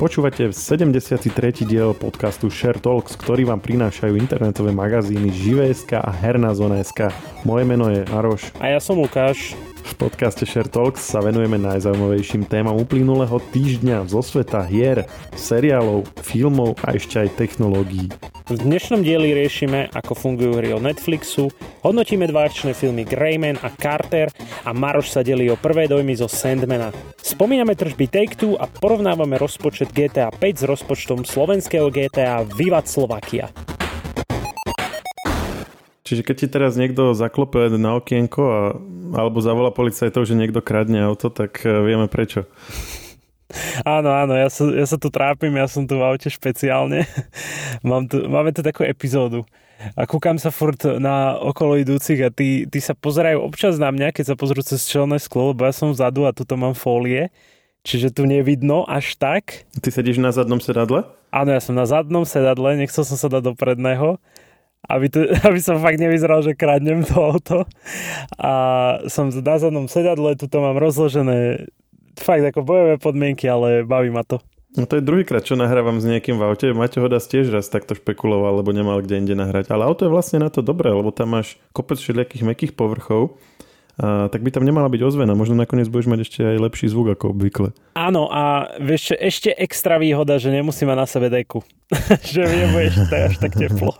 Počúvate 73. diel podcastu Share Talks, ktorý vám prinášajú internetové magazíny Živé.sk a Herná zona.sk. Moje meno je Maroš. A ja som Lukáš. V podcaste Share Talks sa venujeme najzaujímavejším témam uplynulého týždňa zo sveta hier, seriálov, filmov a ešte aj technológií. V dnešnom dieli riešime, ako fungujú hry od Netflixu, hodnotíme dva akčné filmy Greyman a Carter a Maroš sa delí o prvé dojmy zo Sandmana. Spomíname tržby Take-Two a porovnávame rozpočet GTA 5 s rozpočtom slovenského GTA Vivat Slovakia. Čiže keď ti teraz niekto zaklope na okienko a, alebo zavolá policajtov, že niekto kradne auto, tak eh, vieme prečo. Áno, áno, ja sa, ja sa tu trápim, ja som tu v aute špeciálne. Mám tu, máme tu takú epizódu. A kúkam sa furt na okolo idúcich a tí, tí sa pozerajú občas na mňa, keď sa pozrú cez čelné sklo, lebo ja som vzadu a tuto mám fólie. Čiže tu nevidno až tak. Ty sedíš na zadnom sedadle? Áno, ja som na zadnom sedadle, nechcel som sa dať do predného, aby, to, aby som fakt nevyzeral, že kradnem to auto. A som na zadnom sedadle, tuto mám rozložené fakt ako bojové podmienky, ale baví ma to. No to je druhýkrát, čo nahrávam s niekým v aute. Maťo Hodas tiež raz takto špekuloval, lebo nemal kde inde nahrať. Ale auto je vlastne na to dobré, lebo tam máš kopec všelijakých mekých povrchov. A, tak by tam nemala byť ozvena. Možno nakoniec budeš mať ešte aj lepší zvuk ako obvykle. Áno a vieš, ešte extra výhoda, že nemusí mať na sebe deku. že nebudeš až tak teplo.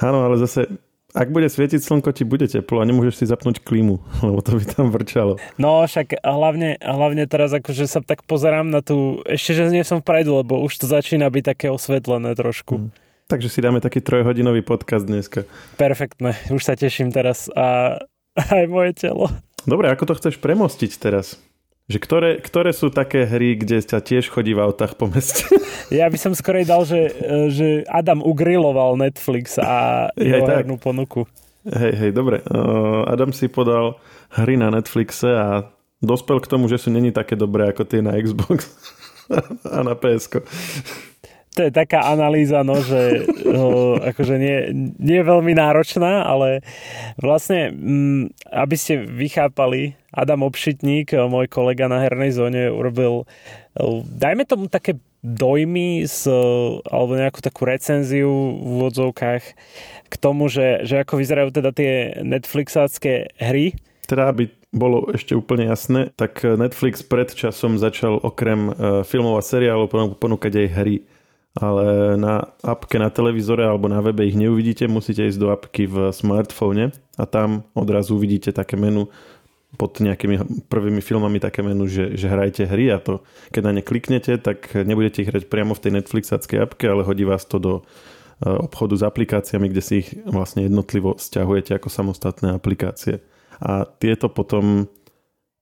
Áno, ale zase ak bude svietiť slnko, ti bude teplo a nemôžeš si zapnúť klímu, lebo to by tam vrčalo. No však hlavne, hlavne teraz akože sa tak pozerám na tú, ešte že nie som v Prajdu, lebo už to začína byť také osvetlené trošku. Mm. Takže si dáme taký trojhodinový podcast dneska. Perfektné, už sa teším teraz a aj moje telo. Dobre, ako to chceš premostiť teraz? Že ktoré, ktoré sú také hry, kde sa tiež chodí v autách po meste? Ja by som skorej dal, že, že Adam ugriloval Netflix a jeho hernú ponuku. Hej, hej, dobre. Uh, Adam si podal hry na Netflixe a dospel k tomu, že sú není také dobré ako tie na Xbox a na PSK to je taká analýza, no, že no, akože nie, nie je veľmi náročná, ale vlastne, m, mm, aby ste vychápali, Adam Obšitník, môj kolega na hernej zóne, urobil, dajme tomu také dojmy z, alebo nejakú takú recenziu v úvodzovkách k tomu, že, že ako vyzerajú teda tie Netflixácké hry. Teda, aby bolo ešte úplne jasné, tak Netflix pred časom začal okrem e, filmov a seriálov ponúkať aj hry ale na apke na televízore alebo na webe ich neuvidíte, musíte ísť do apky v smartfóne a tam odrazu uvidíte také menu pod nejakými prvými filmami také menu, že, že hrajte hry a to, keď na ne kliknete, tak nebudete ich hrať priamo v tej Netflixackej apke, ale hodí vás to do e, obchodu s aplikáciami, kde si ich vlastne jednotlivo stiahujete ako samostatné aplikácie. A tieto potom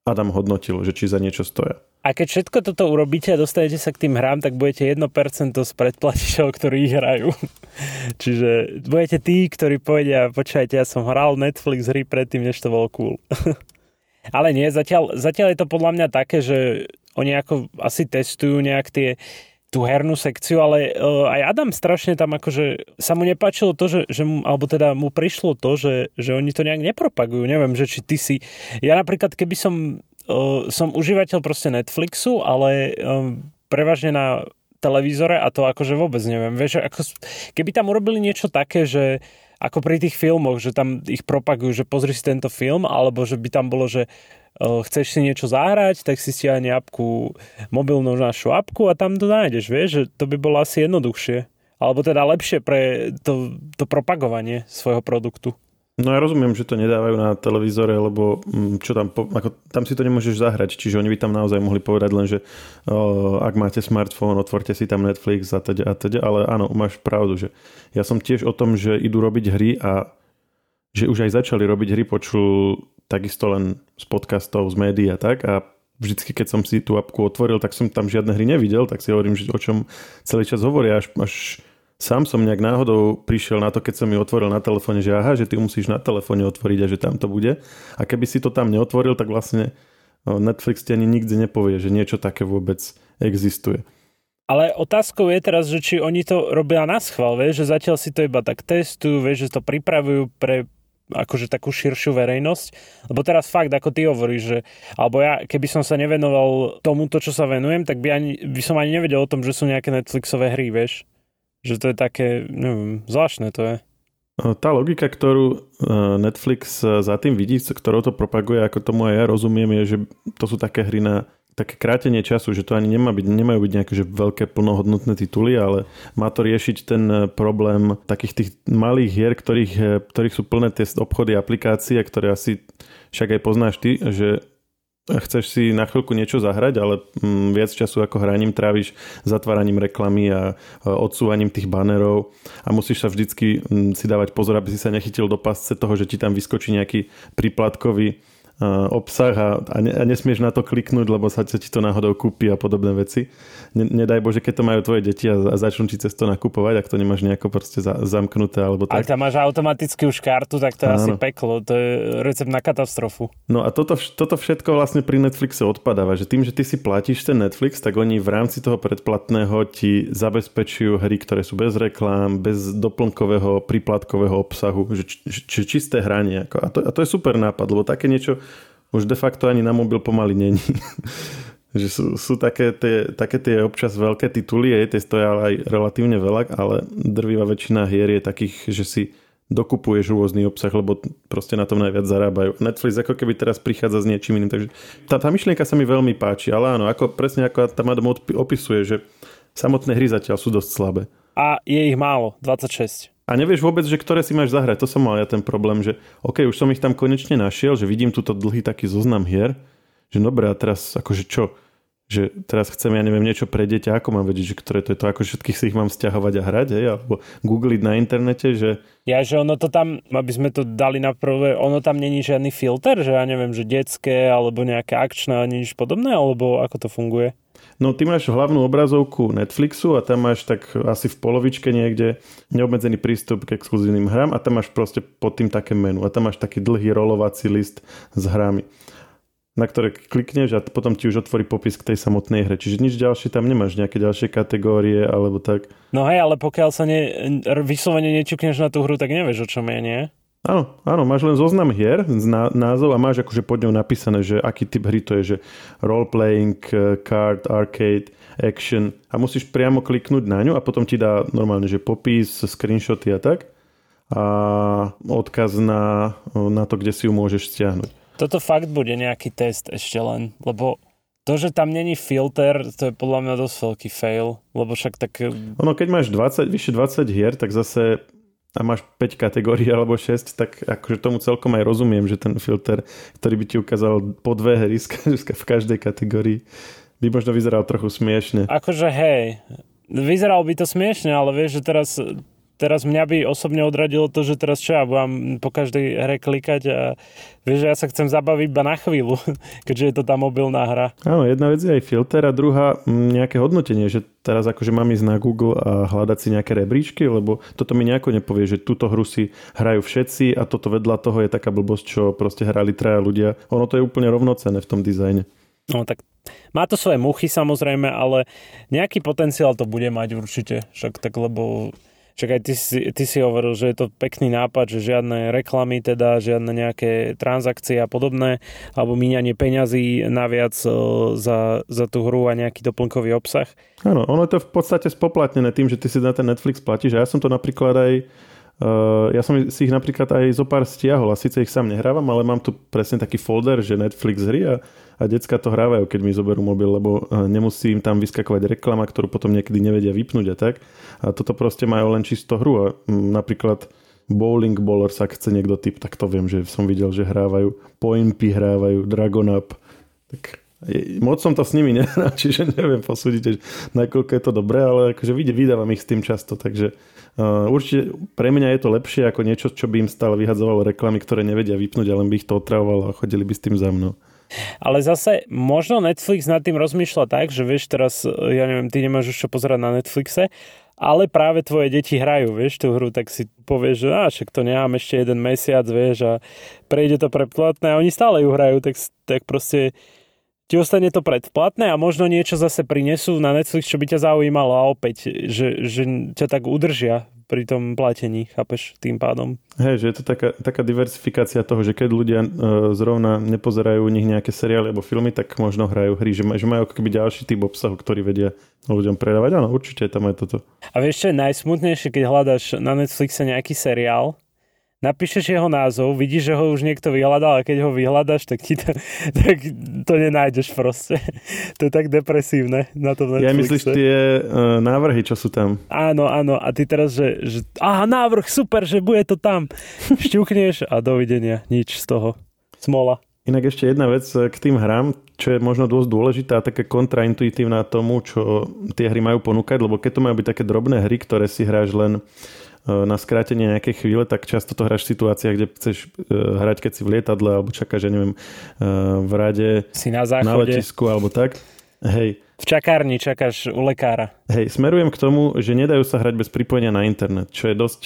Adam hodnotil, že či za niečo stoja. A keď všetko toto urobíte a dostanete sa k tým hrám, tak budete 1% z predplatiteľov, ktorí ich hrajú. Čiže budete tí, ktorí povedia, počkajte, ja som hral Netflix hry predtým, než to bolo cool. Ale nie, zatiaľ, zatiaľ je to podľa mňa také, že oni ako asi testujú nejak tie tú hernú sekciu, ale uh, aj Adam strašne tam akože sa mu nepáčilo to, že, že mu, alebo teda mu prišlo to, že, že oni to nejak nepropagujú. Neviem, že či ty si... Ja napríklad, keby som som užívateľ proste Netflixu, ale um, prevažne na televízore a to akože vôbec neviem. Vieš, ako, keby tam urobili niečo také, že ako pri tých filmoch, že tam ich propagujú, že pozri si tento film, alebo že by tam bolo, že uh, chceš si niečo zahrať, tak si stiahne apku, mobilnú našu apku a tam to nájdeš, vieš, že to by bolo asi jednoduchšie. Alebo teda lepšie pre to, to propagovanie svojho produktu. No ja rozumiem, že to nedávajú na televízore, lebo mm, čo tam, ako, tam si to nemôžeš zahrať, čiže oni by tam naozaj mohli povedať len, že o, ak máte smartfón, otvorte si tam Netflix a teda a teda, ale áno, máš pravdu, že ja som tiež o tom, že idú robiť hry a že už aj začali robiť hry, počul takisto len z podcastov, z médií a tak a vždycky, keď som si tú apku otvoril, tak som tam žiadne hry nevidel, tak si hovorím, že o čom celý čas hovoria, až, až sám som nejak náhodou prišiel na to, keď som mi otvoril na telefóne, že aha, že ty musíš na telefóne otvoriť a že tam to bude. A keby si to tam neotvoril, tak vlastne Netflix ti ani nikdy nepovie, že niečo také vôbec existuje. Ale otázkou je teraz, že či oni to robia na schvál, vieš, že zatiaľ si to iba tak testujú, vieš, že to pripravujú pre akože takú širšiu verejnosť. Lebo teraz fakt, ako ty hovoríš, že alebo ja, keby som sa nevenoval tomuto, čo sa venujem, tak by, ani, by som ani nevedel o tom, že sú nejaké Netflixové hry, vieš. Že to je také, neviem, zvláštne to je. Tá logika, ktorú e, Netflix e, za tým vidí, ktorou to propaguje, ako tomu aj ja rozumiem, je, že to sú také hry na také krátenie času, že to ani nemá byť, nemajú byť nejaké že veľké plnohodnotné tituly, ale má to riešiť ten e, problém takých tých malých hier, ktorých, ktorých sú plné tie obchody, aplikácie, ktoré asi však aj poznáš ty, že chceš si na chvíľku niečo zahrať, ale mm, viac času ako hraním tráviš zatváraním reklamy a odsúvaním tých banerov a musíš sa vždycky mm, si dávať pozor, aby si sa nechytil do pasce toho, že ti tam vyskočí nejaký príplatkový obsah a, a, ne, a nesmieš na to kliknúť, lebo sa ti to náhodou kúpi a podobné veci. Ne, nedaj Bože, keď to majú tvoje deti a, a začnú ti cez to nakupovať, ak to nemáš nejako proste za, zamknuté alebo tak. Ak tam máš automaticky už kartu, tak to je asi peklo. To je recept na katastrofu. No a toto, toto všetko vlastne pri Netflixe odpadáva, že tým, že ty si platíš ten Netflix, tak oni v rámci toho predplatného ti zabezpečujú hry, ktoré sú bez reklám, bez doplnkového, príplatkového obsahu, že, či, či čisté hranie. A to, a to je super nápad, lebo také niečo už de facto ani na mobil pomaly není. že sú, sú také, tie, také tie občas veľké tituly, aj tie stoja aj relatívne veľa, ale drvivá väčšina hier je takých, že si dokupuješ rôzny obsah, lebo proste na tom najviac zarábajú. Netflix ako keby teraz prichádza s niečím iným, takže tá, tá myšlienka sa mi veľmi páči, ale áno, ako, presne ako tam Adam opisuje, že samotné hry zatiaľ sú dosť slabé. A je ich málo, 26. A nevieš vôbec, že ktoré si máš zahrať. To som mal ja ten problém, že OK, už som ich tam konečne našiel, že vidím túto dlhý taký zoznam hier, že dobre, a teraz akože čo? Že teraz chcem, ja neviem, niečo pre dieťa, ako mám vedieť, že ktoré to je to, ako všetkých si ich mám stiahovať a hrať, hej? alebo googliť na internete, že... Ja, že ono to tam, aby sme to dali na prvé, ono tam není žiadny filter, že ja neviem, že detské, alebo nejaké akčné, nič podobné, alebo ako to funguje? No ty máš hlavnú obrazovku Netflixu a tam máš tak asi v polovičke niekde neobmedzený prístup k exkluzívnym hrám a tam máš proste pod tým také menu a tam máš taký dlhý rolovací list s hrami na ktoré klikneš a potom ti už otvorí popis k tej samotnej hre. Čiže nič ďalšie tam nemáš, nejaké ďalšie kategórie alebo tak. No hej, ale pokiaľ sa ne, vyslovene nečukneš na tú hru, tak nevieš, o čom je, nie? Áno, áno, máš len zoznam hier, názov a máš akože pod ňou napísané, že aký typ hry to je, že role-playing, eh, card, arcade, action a musíš priamo kliknúť na ňu a potom ti dá normálne, že popis, screenshoty a tak a odkaz na, na to, kde si ju môžeš stiahnuť. Toto fakt bude nejaký test ešte len, lebo to, že tam není filter, to je podľa mňa dosť veľký fail, lebo však tak... Ono, keď máš 20, vyše 20 hier, tak zase a máš 5 kategórií alebo 6, tak akože tomu celkom aj rozumiem, že ten filter, ktorý by ti ukázal po dve hry v každej kategórii, by možno vyzeral trochu smiešne. Akože hej, vyzeral by to smiešne, ale vieš, že teraz teraz mňa by osobne odradilo to, že teraz čo ja budem po každej hre klikať a vieš, že ja sa chcem zabaviť iba na chvíľu, keďže je to tá mobilná hra. Áno, jedna vec je aj filter a druhá nejaké hodnotenie, že teraz akože mám ísť na Google a hľadať si nejaké rebríčky, lebo toto mi nejako nepovie, že túto hru si hrajú všetci a toto vedľa toho je taká blbosť, čo proste hrali traja ľudia. Ono to je úplne rovnocené v tom dizajne. No tak má to svoje muchy samozrejme, ale nejaký potenciál to bude mať určite. Však tak, lebo však aj ty ty si hovoril, že je to pekný nápad, že žiadne reklamy, teda žiadne nejaké transakcie a podobné, alebo míňanie peňazí naviac e, za, za tú hru a nejaký doplnkový obsah. Áno, ono je to v podstate spoplatnené tým, že ty si na ten Netflix platíš a ja som to napríklad aj ja som si ich napríklad aj zo pár stiahol a síce ich sám nehrávam, ale mám tu presne taký folder, že Netflix hry a, a decka to hrávajú, keď mi zoberú mobil, lebo uh, nemusí im tam vyskakovať reklama, ktorú potom niekedy nevedia vypnúť a tak. A toto proste majú len čisto hru a um, napríklad Bowling Ballers, ak chce niekto typ, tak to viem, že som videl, že hrávajú. Poimpy hrávajú, Dragon Up. Tak moc som to s nimi nehral, čiže neviem posúdiť, nakoľko je to dobré, ale akože vydávam ich s tým často, takže určite pre mňa je to lepšie ako niečo, čo by im stále vyhadzovalo reklamy, ktoré nevedia vypnúť, ale by ich to otravovalo a chodili by s tým za mnou. Ale zase možno Netflix nad tým rozmýšľa tak, že vieš teraz, ja neviem, ty nemáš už čo pozerať na Netflixe, ale práve tvoje deti hrajú, vieš, tú hru, tak si povieš, že á, však to nechám ešte jeden mesiac, vieš, a prejde to preplatné a oni stále ju hrajú, tak, tak proste ti ostane to predplatné a možno niečo zase prinesú na Netflix, čo by ťa zaujímalo a opäť, že, že ťa tak udržia pri tom platení, chápeš, tým pádom. Hej, že je to taká, taká diversifikácia toho, že keď ľudia uh, zrovna nepozerajú u nich nejaké seriály alebo filmy, tak možno hrajú hry, že, že majú ako keby ďalší typ obsahu, ktorý vedia ľuďom predávať. Áno, určite tam aj toto. A vieš, čo je najsmutnejšie, keď hľadaš na Netflixe nejaký seriál napíšeš jeho názov, vidíš, že ho už niekto vyhľadal a keď ho vyhľadaš, tak, ti to, tak to nenájdeš proste. To je tak depresívne na tom Netflixe. Ja myslíš tie uh, návrhy, čo sú tam? Áno, áno. A ty teraz, že, že aha, návrh, super, že bude to tam. Šťukneš a dovidenia. Nič z toho. Smola. Inak ešte jedna vec k tým hrám, čo je možno dosť dôležitá a také kontraintuitívna tomu, čo tie hry majú ponúkať, lebo keď to majú byť také drobné hry, ktoré si hráš len na skrátenie nejakej chvíle, tak často to hráš v situáciách, kde chceš eh, hrať, keď si v lietadle alebo čakáš, ja neviem, eh, v rade, si na, záchode. na letisku alebo tak. Hej. V čakárni čakáš u lekára. Hej, smerujem k tomu, že nedajú sa hrať bez pripojenia na internet, čo je dosť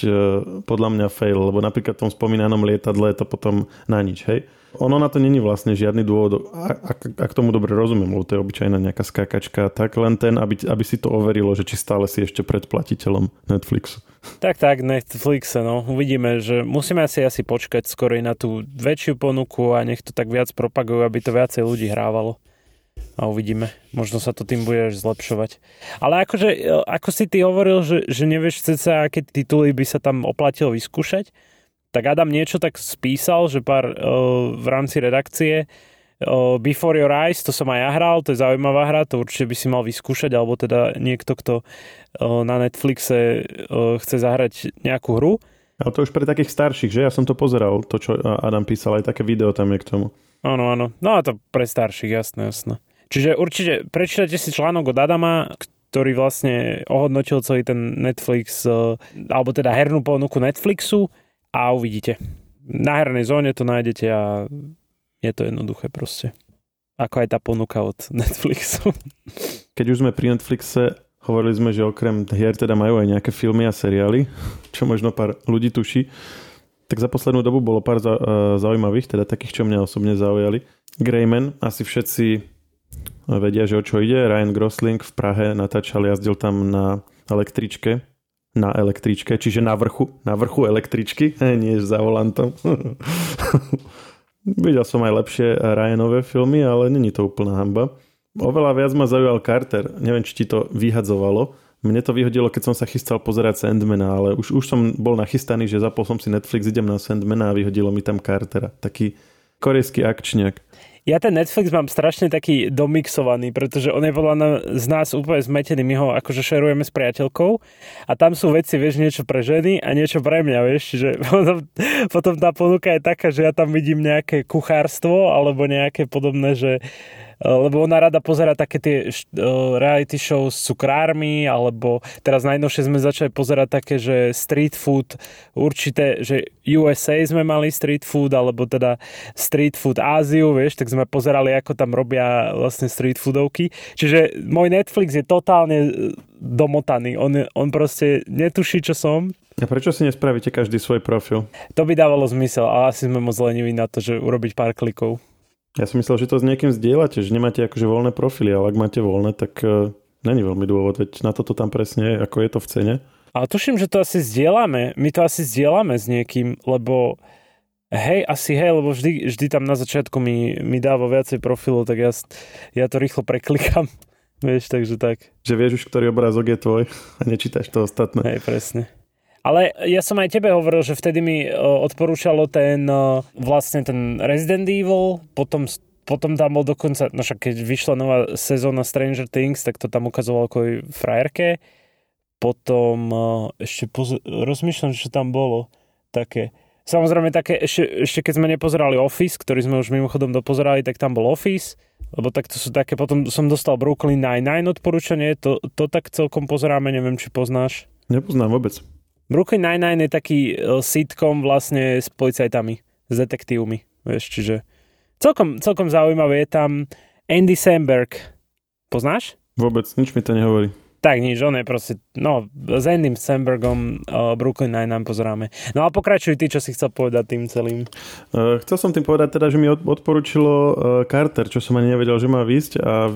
podľa mňa fail, lebo napríklad v tom spomínanom lietadle je to potom na nič, hej. Ono na to není vlastne žiadny dôvod, ak, ak tomu dobre rozumiem, lebo to je obyčajná nejaká skákačka, tak len ten, aby, aby si to overilo, že či stále si ešte predplatiteľom Netflixu. Tak, tak, Netflixe, no. Uvidíme, že musíme asi asi počkať skôr na tú väčšiu ponuku a nech to tak viac propagujú, aby to viacej ľudí hrávalo. A uvidíme. Možno sa to tým bude zlepšovať. Ale akože, ako si ty hovoril, že, že nevieš ceca, aké tituly by sa tam oplatilo vyskúšať, tak Adam niečo tak spísal, že pár uh, v rámci redakcie uh, Before Your Eyes, to som aj ja hral, to je zaujímavá hra, to určite by si mal vyskúšať, alebo teda niekto, kto uh, na Netflixe uh, chce zahrať nejakú hru. Ale to už pre takých starších, že? Ja som to pozeral, to čo Adam písal, aj také video tam je k tomu. Áno, áno. No a to pre starších, jasné, jasné. Čiže určite prečítajte si článok od Adama, ktorý vlastne ohodnotil celý ten Netflix, alebo teda hernú ponuku Netflixu a uvidíte. Na hernej zóne to nájdete a je to jednoduché proste. Ako aj tá ponuka od Netflixu. Keď už sme pri Netflixe, hovorili sme, že okrem hier teda majú aj nejaké filmy a seriály, čo možno pár ľudí tuší. Tak za poslednú dobu bolo pár uh, zaujímavých, teda takých, čo mňa osobne zaujali. Greyman, asi všetci vedia, že o čo ide. Ryan Grosling v Prahe natáčal, jazdil tam na električke na električke, čiže na vrchu, na vrchu električky, nie za volantom. Videl som aj lepšie Ryanové filmy, ale není to úplná hamba. Oveľa viac ma zaujal Carter. Neviem, či ti to vyhadzovalo. Mne to vyhodilo, keď som sa chystal pozerať Sandmana, ale už, už som bol nachystaný, že zapol som si Netflix, idem na Sandmana a vyhodilo mi tam Cartera. Taký korejský akčniak ja ten Netflix mám strašne taký domixovaný, pretože on je podľa z nás úplne zmetený. My ho akože šerujeme s priateľkou a tam sú veci, vieš, niečo pre ženy a niečo pre mňa, vieš. Čiže potom, potom tá ponuka je taká, že ja tam vidím nejaké kuchárstvo alebo nejaké podobné, že lebo ona rada pozera také tie eh, reality show s cukrármi, alebo teraz najnovšie sme začali pozerať také, že street food, určité, že USA sme mali street food, alebo teda street food Áziu, vieš, tak sme pozerali, ako tam robia vlastne street foodovky. Čiže môj Netflix je totálne eh, domotaný. On, on proste netuší, čo som, a prečo si nespravíte každý svoj profil? To by dávalo zmysel, ale asi sme moc leniví na to, že urobiť pár klikov. Ja som myslel, že to s niekým zdieľate, že nemáte akože voľné profily, ale ak máte voľné, tak uh, není veľmi dôvod, veď na toto tam presne ako je to v cene. Ale tuším, že to asi zdieľame. My to asi zdieľame s niekým, lebo hej, asi hej, lebo vždy, vždy tam na začiatku mi, mi dáva viacej profilov, tak ja, ja to rýchlo preklikám. Vieš, takže tak. Že vieš už, ktorý obrázok je tvoj a nečítaš to ostatné. Hej, presne. Ale ja som aj tebe hovoril, že vtedy mi e, odporúčalo ten e, vlastne ten Resident Evil, potom potom tam bol dokonca, no však keď vyšla nová sezóna Stranger Things, tak to tam ukazovalo ako frajerke. Potom e, ešte poz- rozmýšľam, čo tam bolo také. Samozrejme také, ešte, ešte keď sme nepozerali Office, ktorý sme už mimochodom dopozerali, tak tam bol Office, lebo tak to sú také, potom som dostal Brooklyn Nine-Nine odporúčanie, to, to tak celkom pozeráme, neviem, či poznáš. Nepoznám vôbec. Brooklyn Nine-Nine je taký uh, sitcom vlastne s policajtami, s detektívmi, vieš, čiže celkom, celkom zaujímavé je tam Andy Samberg. Poznáš? Vôbec, nič mi to nehovorí. Tak nič, on je proste, no, s Andym Sambergom uh, Brooklyn Nine-Nine pozeráme. No a pokračuj ty, čo si chcel povedať tým celým. Uh, chcel som tým povedať teda, že mi odporučilo uh, Carter, čo som ani nevedel, že má výsť a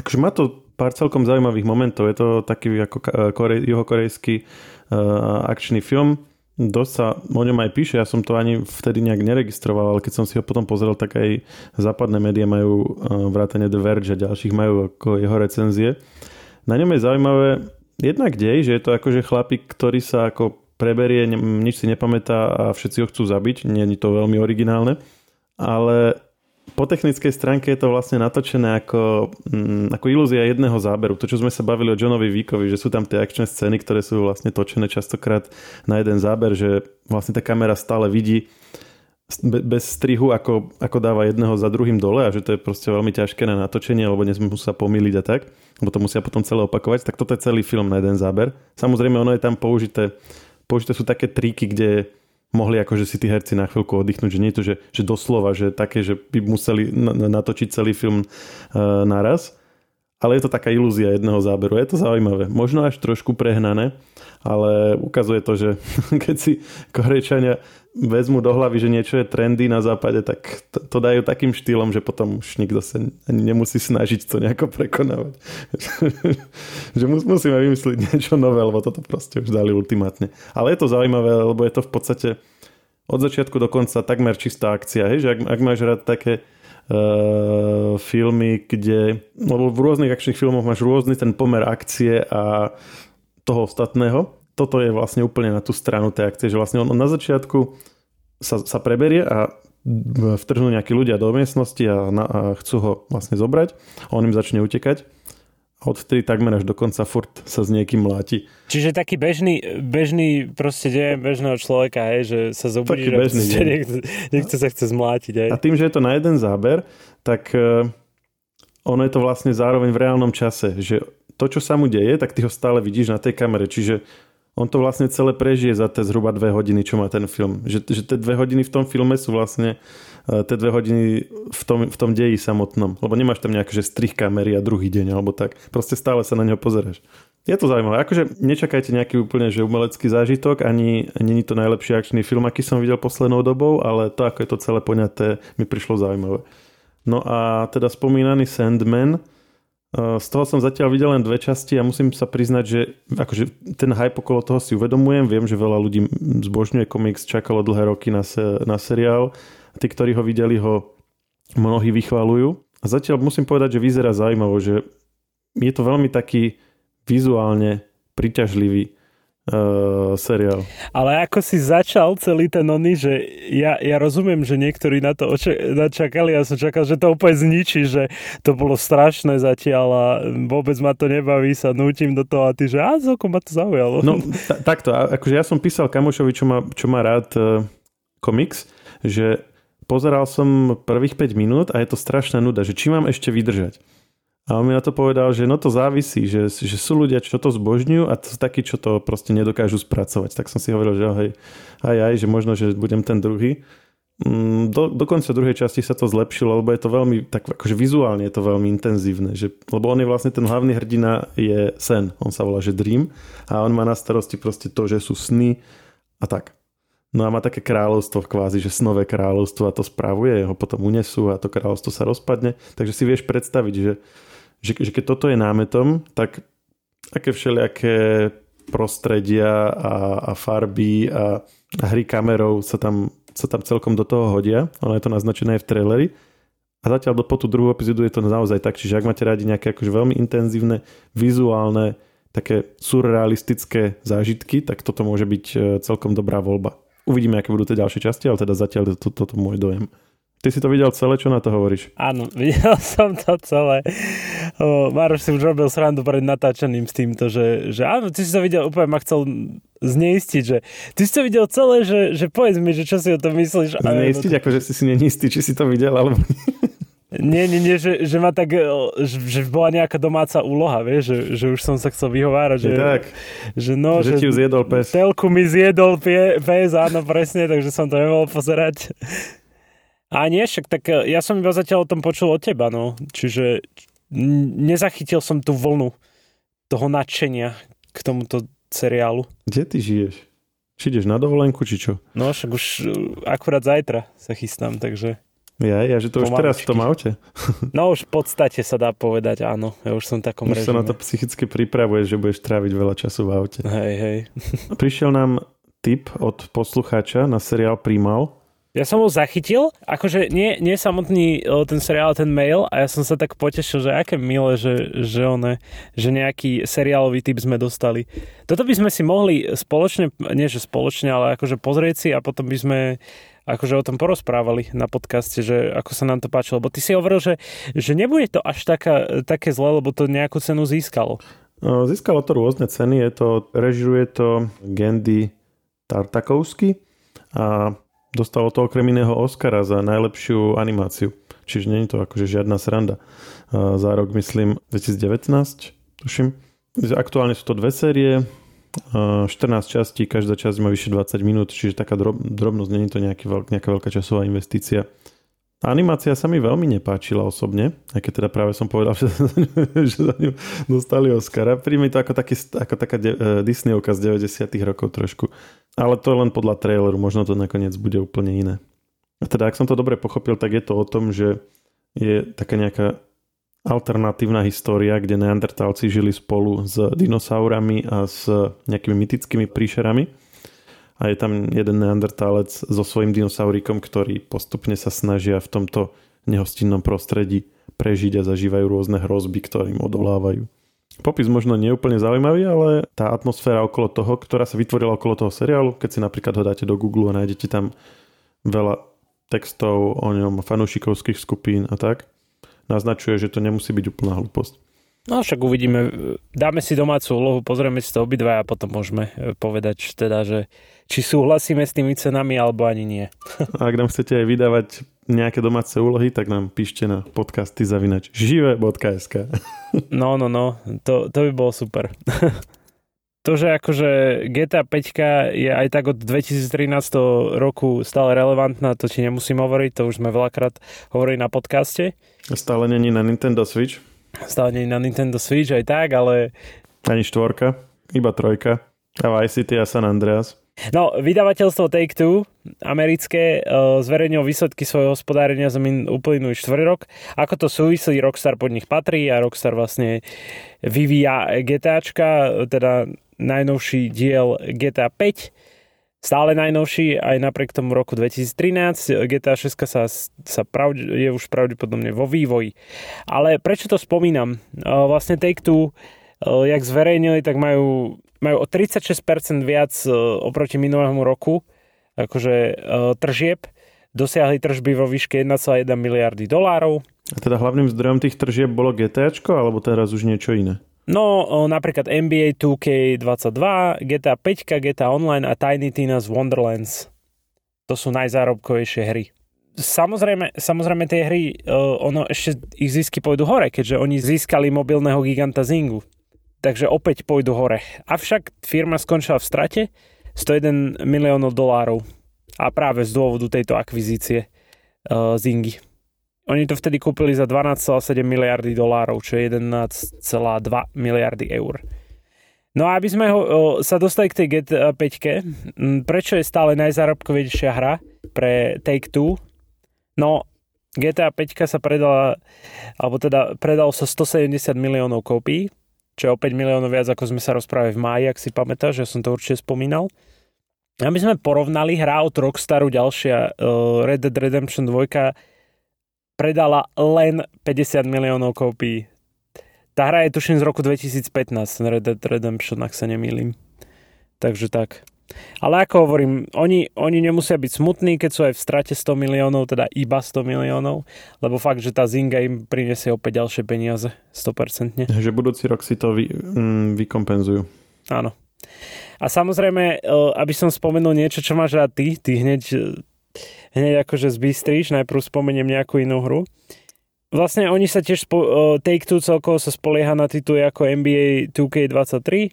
akože má to pár celkom zaujímavých momentov. Je to taký ako korej, juhokorejský uh, akčný film. Dosť sa o ňom aj píše, ja som to ani vtedy nejak neregistroval, ale keď som si ho potom pozrel, tak aj západné médiá majú uh, vrátane The Verge a ďalších majú ako jeho recenzie. Na ňom je zaujímavé jednak dej, že je to akože chlapík, ktorý sa ako preberie, nič si nepamätá a všetci ho chcú zabiť. Nie je to veľmi originálne. Ale po technickej stránke je to vlastne natočené ako, mm, ako ilúzia jedného záberu. To, čo sme sa bavili o Johnovi Víkovi, že sú tam tie akčné scény, ktoré sú vlastne točené častokrát na jeden záber, že vlastne tá kamera stále vidí bez strihu, ako, ako dáva jedného za druhým dole a že to je proste veľmi ťažké na natočenie, lebo nesmú sa pomýliť a tak, lebo to musia potom celé opakovať, tak toto je celý film na jeden záber. Samozrejme, ono je tam použité, použité sú také triky, kde mohli akože si tí herci na chvíľku oddychnúť, že nie je to, že, že doslova, že také, že by museli natočiť celý film uh, naraz, ale je to taká ilúzia jedného záberu. Je to zaujímavé. Možno až trošku prehnané, ale ukazuje to, že keď si Korejčania vezmu do hlavy, že niečo je trendy na západe, tak to, to dajú takým štýlom, že potom už nikto sa ani nemusí snažiť to nejako prekonávať. že musíme vymyslieť niečo nové, lebo toto proste už dali ultimátne. Ale je to zaujímavé, lebo je to v podstate od začiatku do konca takmer čistá akcia. Hej? Že ak, ak máš rád také filmy, kde, lebo v rôznych akčných filmoch máš rôzny ten pomer akcie a toho ostatného, toto je vlastne úplne na tú stranu tej akcie, že vlastne on, na začiatku sa, sa preberie a vtrhnú nejakí ľudia do miestnosti a, na, a chcú ho vlastne zobrať. On im začne utekať odtedy takmer až do konca furt sa s niekým mláti. Čiže taký bežný, bežný proste deň bežného človeka, hej, že sa zobudí, že bežný niekto, niekto sa chce zmlátiť. Hej. A tým, že je to na jeden záber, tak uh, ono je to vlastne zároveň v reálnom čase, že to, čo sa mu deje, tak ty ho stále vidíš na tej kamere, čiže on to vlastne celé prežije za tie zhruba dve hodiny, čo má ten film. Že, že tie dve hodiny v tom filme sú vlastne uh, tie dve hodiny v tom, v tom deji samotnom. Lebo nemáš tam nejaké, že strich kamery a druhý deň alebo tak. Proste stále sa na neho pozeráš. Je to zaujímavé. Akože nečakajte nejaký úplne že umelecký zážitok, ani není to najlepší akčný film, aký som videl poslednou dobou, ale to, ako je to celé poňaté, mi prišlo zaujímavé. No a teda spomínaný Sandman, z toho som zatiaľ videl len dve časti a musím sa priznať, že akože ten hype okolo toho si uvedomujem. Viem, že veľa ľudí zbožňuje komiks, čakalo dlhé roky na, se, na seriál. A tí, ktorí ho videli, ho mnohí vychvalujú. A zatiaľ musím povedať, že vyzerá zaujímavo, že je to veľmi taký vizuálne priťažlivý uh, seriál. Ale ako si začal celý ten oný, že ja, ja rozumiem, že niektorí na to oče- čakali, ja som čakal, že to úplne zničí, že to bolo strašné zatiaľ a vôbec ma to nebaví, sa nútim do toho a ty, že a celkom ma to zaujalo. No t- takto, akože ja som písal kamošovi, čo má, čo má rád uh, komiks, že pozeral som prvých 5 minút a je to strašná nuda, že či mám ešte vydržať. A on mi na to povedal, že no to závisí, že, že sú ľudia, čo to zbožňujú a to sú takí, čo to proste nedokážu spracovať. Tak som si hovoril, že hej, aj aj, že možno, že budem ten druhý. Mm, do, do druhej časti sa to zlepšilo, lebo je to veľmi, tak akože vizuálne je to veľmi intenzívne, že, lebo on je vlastne ten hlavný hrdina je sen, on sa volá, že Dream a on má na starosti proste to, že sú sny a tak. No a má také kráľovstvo kvázi, že snové kráľovstvo a to správuje, ho potom unesú a to kráľovstvo sa rozpadne, takže si vieš predstaviť, že že, že keď toto je námetom, tak aké všelijaké prostredia a, a farby a, a hry kamerou sa tam, sa tam celkom do toho hodia. Ono je to naznačené aj v traileri. A zatiaľ do, po tú druhú epizódu je to naozaj tak, čiže ak máte radi nejaké akože veľmi intenzívne, vizuálne, také surrealistické zážitky, tak toto môže byť e, celkom dobrá voľba. Uvidíme, aké budú tie ďalšie časti, ale teda zatiaľ je to, toto môj dojem. Ty si to videl celé, čo na to hovoríš? Áno, videl som to celé. O, Maroš si už robil srandu pred natáčaním s týmto, že, že áno, ty si to videl, úplne ma chcel zneistiť, že ty si to videl celé, že, že povedz mi, že čo si o tom myslíš. Zneistiť, ako že si si nenistý, či si to videl, alebo... Nie, nie, nie, že, že ma tak, že bola nejaká domáca úloha, vieš, že, že už som sa chcel vyhovárať, že, tak, že no, že, že ti zjedol pes. Telku mi zjedol pie, pes, áno, presne, takže som to nemohol pozerať. A nie, však tak e, ja som iba zatiaľ o tom počul od teba, no. Čiže nezachytil som tú vlnu toho nadšenia k tomuto seriálu. Kde ty žiješ? Či ideš na dovolenku, či čo? No však už e, akurát zajtra sa chystám, takže Ja, ja, že to už teraz v tom aute. No už v podstate sa dá povedať, áno. Ja už som v takom už režime. sa na to psychicky pripravuješ, že budeš tráviť veľa času v aute. Hej, hej. Prišiel nám tip od poslucháča na seriál Primal. Ja som ho zachytil, akože nie, nie samotný ten seriál, ten mail a ja som sa tak potešil, že aké milé, že, že, one, že nejaký seriálový typ sme dostali. Toto by sme si mohli spoločne, nie že spoločne, ale akože pozrieť si a potom by sme akože o tom porozprávali na podcaste, že ako sa nám to páčilo. Lebo ty si hovoril, že, že nebude to až taká, také zle, lebo to nejakú cenu získalo. No, získalo to rôzne ceny, je to, režiruje to Gendy Tartakovsky a dostalo to okrem iného Oscara za najlepšiu animáciu. Čiže nie je to akože žiadna sranda. Za rok myslím 2019, tuším. Aktuálne sú to dve série, 14 častí, každá časť má vyše 20 minút, čiže taká drob, drobnosť, nie je to nejaký nejaká veľká časová investícia. Animácia sa mi veľmi nepáčila osobne, aj keď teda práve som povedal, že, že za ňu dostali Oscara. Príjme to ako, taký, ako taká de, uh, Disneyovka z 90 rokov trošku. Ale to len podľa traileru, možno to nakoniec bude úplne iné. A teda, ak som to dobre pochopil, tak je to o tom, že je taká nejaká alternatívna história, kde neandertálci žili spolu s dinosaurami a s nejakými mytickými príšerami. A je tam jeden neandertálec so svojím dinosaurikom, ktorý postupne sa snažia v tomto nehostinnom prostredí prežiť a zažívajú rôzne hrozby, ktorým odolávajú. Popis možno nie je úplne zaujímavý, ale tá atmosféra okolo toho, ktorá sa vytvorila okolo toho seriálu, keď si napríklad ho dáte do Google a nájdete tam veľa textov o ňom, fanúšikovských skupín a tak, naznačuje, že to nemusí byť úplná hlúposť. No však uvidíme, dáme si domácu úlohu, pozrieme si to obidva a potom môžeme e, povedať teda, že či súhlasíme s tými cenami alebo ani nie. A ak nám chcete aj vydávať nejaké domáce úlohy, tak nám píšte na podcasty zavinač žive.sk No, no, no, to, to by bolo super. to, že akože GTA 5 je aj tak od 2013 roku stále relevantná, to ti nemusím hovoriť, to už sme veľakrát hovorili na podcaste. Stále není na Nintendo Switch. Stále není na Nintendo Switch aj tak, ale... Ani štvorka, iba trojka. A Vice City a San Andreas. No, vydavateľstvo Take-Two americké uh, zverejnilo výsledky svojho hospodárenia za min uplynulý štvrť rok. Ako to súvisí, Rockstar pod nich patrí a Rockstar vlastne vyvíja GTAčka, teda najnovší diel GTA 5, stále najnovší aj napriek tomu roku 2013. GTA 6 sa, sa pravd, je už pravdepodobne vo vývoji. Ale prečo to spomínam? Vlastne Take-Two, jak zverejnili, tak majú, majú o 36% viac oproti minulému roku akože tržieb. Dosiahli tržby vo výške 1,1 miliardy dolárov. A teda hlavným zdrojom tých tržieb bolo GTAčko, alebo teraz už niečo iné? No, napríklad NBA 2K22, GTA 5, GTA Online a Tiny Tina's Wonderlands. To sú najzárobkovejšie hry. Samozrejme, samozrejme tie hry, ono ešte ich zisky pôjdu hore, keďže oni získali mobilného giganta Zingu. Takže opäť pôjdu hore. Avšak firma skončila v strate 101 miliónov dolárov. A práve z dôvodu tejto akvizície Zingy. Oni to vtedy kúpili za 12,7 miliardy dolárov, čo je 11,2 miliardy eur. No a aby sme ho, sa dostali k tej GTA 5, prečo je stále najzárobkovejšia hra pre Take-Two? No, GTA 5 sa predala, alebo teda predalo sa 170 miliónov kópií, čo je o 5 miliónov viac, ako sme sa rozprávali v máji, ak si pamätáš, že som to určite spomínal. Aby sme porovnali, hra od Rockstaru ďalšia Red Dead Redemption 2 predala len 50 miliónov kópií. Tá hra je tuším z roku 2015, Red Dead Redemption, ak sa nemýlim. Takže tak. Ale ako hovorím, oni, oni nemusia byť smutní, keď sú aj v strate 100 miliónov, teda iba 100 miliónov, lebo fakt, že tá Zinga im prinesie opäť ďalšie peniaze, 100%. Že budúci rok si to vy, mm, vykompenzujú. Áno. A samozrejme, e, aby som spomenul niečo, čo máš rád ty, ty hneď hneď akože zbystríš, najprv spomeniem nejakú inú hru. Vlastne oni sa tiež, spo- Take-Two celkovo sa spolieha na tituly ako NBA 2K23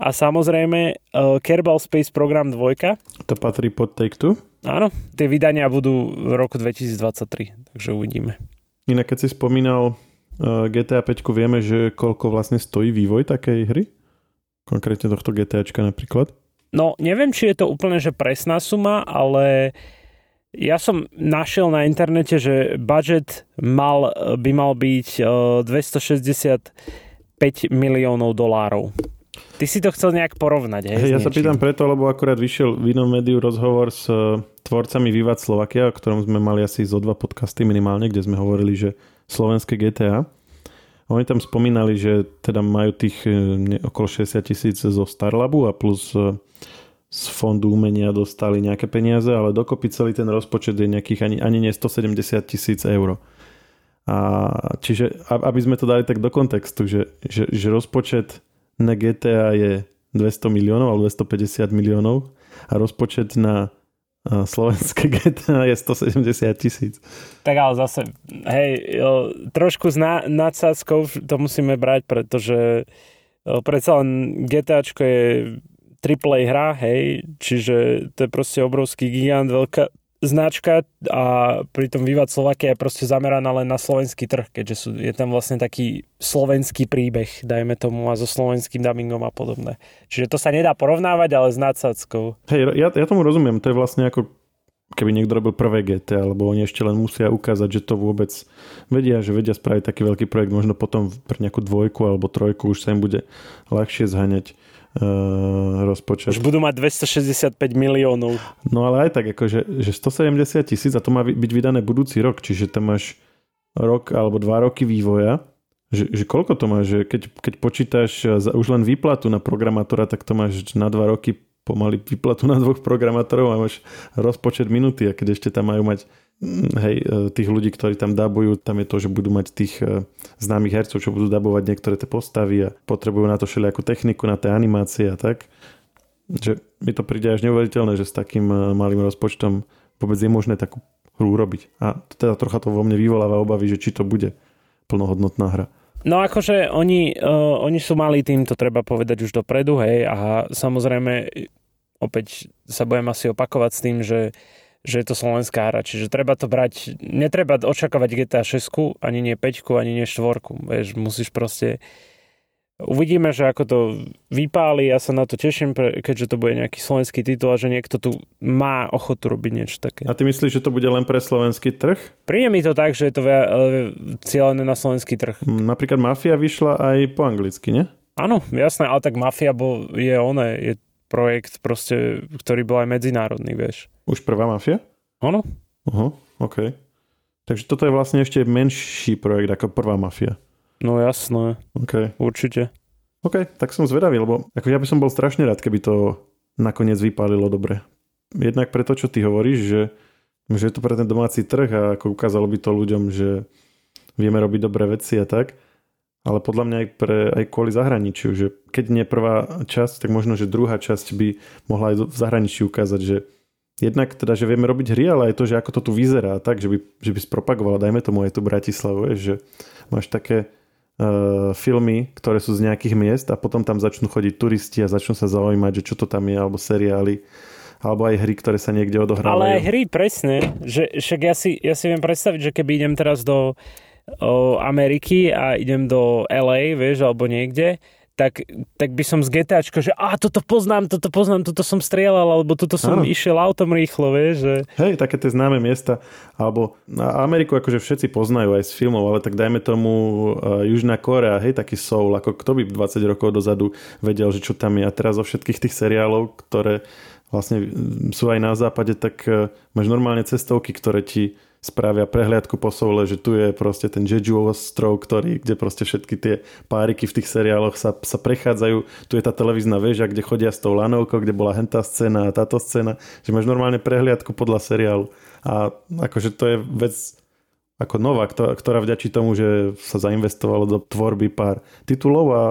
a samozrejme Kerbal Space Program 2. To patrí pod Take-Two? Áno, tie vydania budú v roku 2023, takže uvidíme. Inak keď si spomínal GTA 5, vieme, že koľko vlastne stojí vývoj takej hry? Konkrétne tohto GTAčka napríklad? No, neviem, či je to úplne že presná suma, ale Ja som našiel na internete, že budget mal, by mal byť 265 miliónov dolárov. Ty si to chcel nejak porovnať, hej? Ja sa pýtam preto, lebo akurát vyšiel v inom médiu rozhovor s e, tvorcami Vivat Slovakia, o ktorom sme mali asi zo dva podcasty minimálne, kde sme hovorili, že slovenské GTA. Oni tam spomínali, že teda majú tých e, okolo 60 tisíc zo Starlabu a plus e, z fondu umenia dostali nejaké peniaze, ale dokopy celý ten rozpočet je nejakých ani, ani nie 170 tisíc eur. A čiže, aby sme to dali tak do kontextu, že, že, že rozpočet na GTA je 200 miliónov alebo 250 miliónov a rozpočet na slovenské GTA je 170 tisíc. Tak ale zase, hej, trošku s nadsázkou to musíme brať, pretože predsa len GTAčko je AAA hra, hej, čiže to je proste obrovský gigant, veľká značka a pritom Vivat Slovakia je proste zameraná len na slovenský trh, keďže sú, je tam vlastne taký slovenský príbeh, dajme tomu, a so slovenským dubbingom a podobné. Čiže to sa nedá porovnávať, ale s nadsadzkou. Hej, ja, ja tomu rozumiem, to je vlastne ako keby niekto robil prvé GT, alebo oni ešte len musia ukázať, že to vôbec vedia, že vedia spraviť taký veľký projekt, možno potom pre nejakú dvojku alebo trojku už sa im bude ľahšie zhaňať rozpočet. Už budú mať 265 miliónov. No ale aj tak, akože, že 170 tisíc a to má byť vydané budúci rok, čiže tam máš rok alebo dva roky vývoja. Že, že koľko to máš? Že keď, keď počítaš za, už len výplatu na programátora, tak to máš na dva roky pomaly výplatu na dvoch programátorov a máš rozpočet minúty a keď ešte tam majú mať hej, e, tých ľudí, ktorí tam dabujú, tam je to, že budú mať tých e, známych hercov, čo budú dabovať niektoré tie postavy a potrebujú na to všelijakú techniku, na tie animácie a tak. Že mi to príde až neuveriteľné, že s takým e, malým rozpočtom vôbec je možné takú hru urobiť. A teda trocha to vo mne vyvoláva obavy, že či to bude plnohodnotná hra. No akože oni, uh, oni sú malý tým, to treba povedať už dopredu, hej, a samozrejme opäť sa budem asi opakovať s tým, že že je to slovenská hra, čiže treba to brať, netreba očakávať GTA 6, ani nie 5, ani nie 4, vieš, musíš proste Uvidíme, že ako to vypáli, ja sa na to teším, keďže to bude nejaký slovenský titul a že niekto tu má ochotu robiť niečo také. A ty myslíš, že to bude len pre slovenský trh? Príde mi to tak, že je to cieľené na slovenský trh. Mm, napríklad Mafia vyšla aj po anglicky, nie? Áno, jasné, ale tak Mafia bol, je oné, je projekt proste, ktorý bol aj medzinárodný, vieš. Už prvá Mafia? Áno. Aha, OK. Takže toto je vlastne ešte menší projekt ako prvá Mafia. No jasné. Okay. Určite. OK, tak som zvedavý, lebo ako ja by som bol strašne rád, keby to nakoniec vypálilo dobre. Jednak pre to, čo ty hovoríš, že, že je to pre ten domáci trh a ako ukázalo by to ľuďom, že vieme robiť dobré veci a tak, ale podľa mňa aj, pre, aj kvôli zahraničiu, že keď nie prvá časť, tak možno, že druhá časť by mohla aj v zahraničí ukázať, že jednak teda, že vieme robiť hry, ale aj to, že ako to tu vyzerá, tak, že by, že by spropagovala, dajme tomu aj tu Bratislavu, že máš také uh, filmy, ktoré sú z nejakých miest a potom tam začnú chodiť turisti a začnú sa zaujímať, že čo to tam je, alebo seriály alebo aj hry, ktoré sa niekde odohrávajú. Ale aj hry, presne. Že, však ja si, ja si viem predstaviť, že keby idem teraz do Ameriky a idem do LA, vieš, alebo niekde, tak, tak by som z GTAčko, že a toto poznám, toto poznám, toto som strieľal, alebo toto som ano. išiel autom rýchlo, vieš. Že... Hej, také tie známe miesta, alebo na Ameriku akože všetci poznajú aj z filmov, ale tak dajme tomu uh, Južná Korea, hej, taký soul, ako kto by 20 rokov dozadu vedel, že čo tam je. A teraz zo všetkých tých seriálov, ktoré vlastne sú aj na západe, tak uh, máš normálne cestovky, ktoré ti spravia prehliadku po soule, že tu je proste ten Jeju ostrov, ktorý, kde proste všetky tie páriky v tých seriáloch sa, sa prechádzajú. Tu je tá televízna väža, kde chodia s tou lanovkou, kde bola hentá scéna a táto scéna, že máš normálne prehliadku podľa seriálu. A akože to je vec ako nová, ktorá vďačí tomu, že sa zainvestovalo do tvorby pár titulov a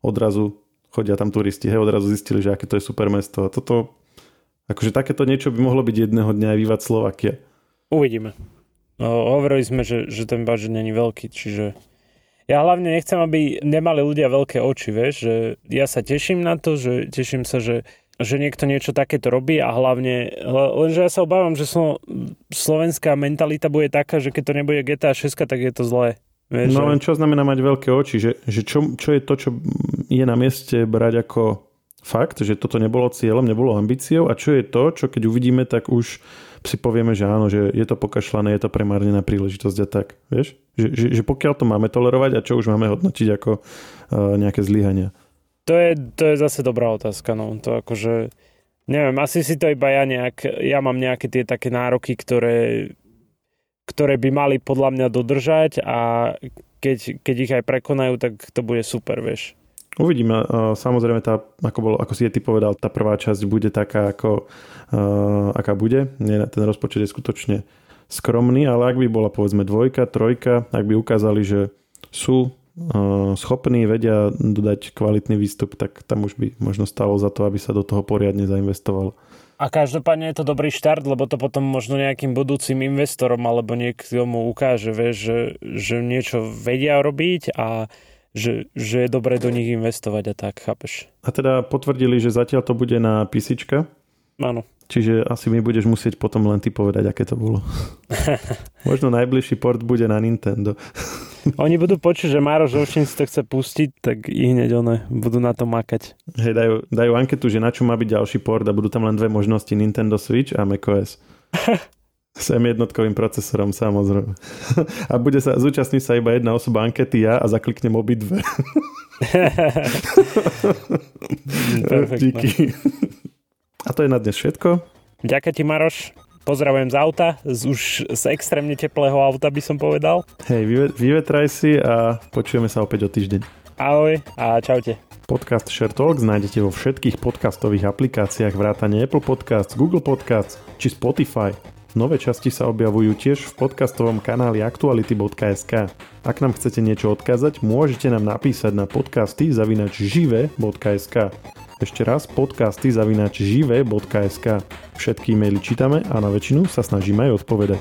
odrazu chodia tam turisti, hej, odrazu zistili, že aké to je super mesto. A toto, akože takéto niečo by mohlo byť jedného dňa aj vývať Slovakia. Uvidíme. No, hovorili sme, že, že ten budget není veľký, čiže ja hlavne nechcem, aby nemali ľudia veľké oči, vieš, že ja sa teším na to, že teším sa, že, že niekto niečo takéto robí a hlavne, lenže ja sa obávam, že som, slovenská mentalita bude taká, že keď to nebude GTA 6, tak je to zlé. Vieš, no len čo znamená mať veľké oči, že, že čo, čo je to, čo je na mieste brať ako fakt, že toto nebolo cieľom, nebolo ambíciou a čo je to, čo keď uvidíme, tak už si povieme, že áno, že je to pokašľané, je to premárnená príležitosť a tak. Vieš? Že, že, že pokiaľ to máme tolerovať a čo už máme hodnotiť ako uh, nejaké zlyhania. To je, to je zase dobrá otázka. No. To akože, neviem, asi si to iba ja nejak, ja mám nejaké tie také nároky, ktoré, ktoré by mali podľa mňa dodržať a keď, keď ich aj prekonajú, tak to bude super, vieš. Uvidíme. Samozrejme, tá, ako, bol, ako si je ty povedal, tá prvá časť bude taká, ako, uh, aká bude. Ten rozpočet je skutočne skromný, ale ak by bola povedzme dvojka, trojka, ak by ukázali, že sú uh, schopní, vedia dodať kvalitný výstup, tak tam už by možno stalo za to, aby sa do toho poriadne zainvestovalo. A každopádne je to dobrý štart, lebo to potom možno nejakým budúcim investorom alebo niektomu ukáže, vieš, že, že niečo vedia robiť a že, že je dobré do nich investovať a tak, chápeš? A teda potvrdili, že zatiaľ to bude na písička? Áno. Čiže asi mi budeš musieť potom len ty povedať, aké to bolo. Možno najbližší port bude na Nintendo. Oni budú počuť, že Mároš Ovčin si to chce pustiť, tak i hneď one budú na to makať. Hej, dajú, dajú anketu, že na čo má byť ďalší port a budú tam len dve možnosti, Nintendo Switch a macOS. S M1 procesorom, samozrejme. A bude sa, zúčastní sa iba jedna osoba ankety, ja a zakliknem obidve. Díky. A to je na dnes všetko. Ďakujem ti, Maroš. Pozdravujem z auta, z už z extrémne teplého auta by som povedal. Hej, vyvetraj si a počujeme sa opäť o týždeň. Ahoj a čaute. Podcast Share Talks nájdete vo všetkých podcastových aplikáciách vrátane Apple Podcasts, Google Podcasts či Spotify. Nové časti sa objavujú tiež v podcastovom kanáli aktuality.sk. Ak nám chcete niečo odkázať, môžete nám napísať na podcasty zavinač žive.sk. Ešte raz podcasty zavinač žive.sk. Všetky e-maily čítame a na väčšinu sa snažíme aj odpovedať.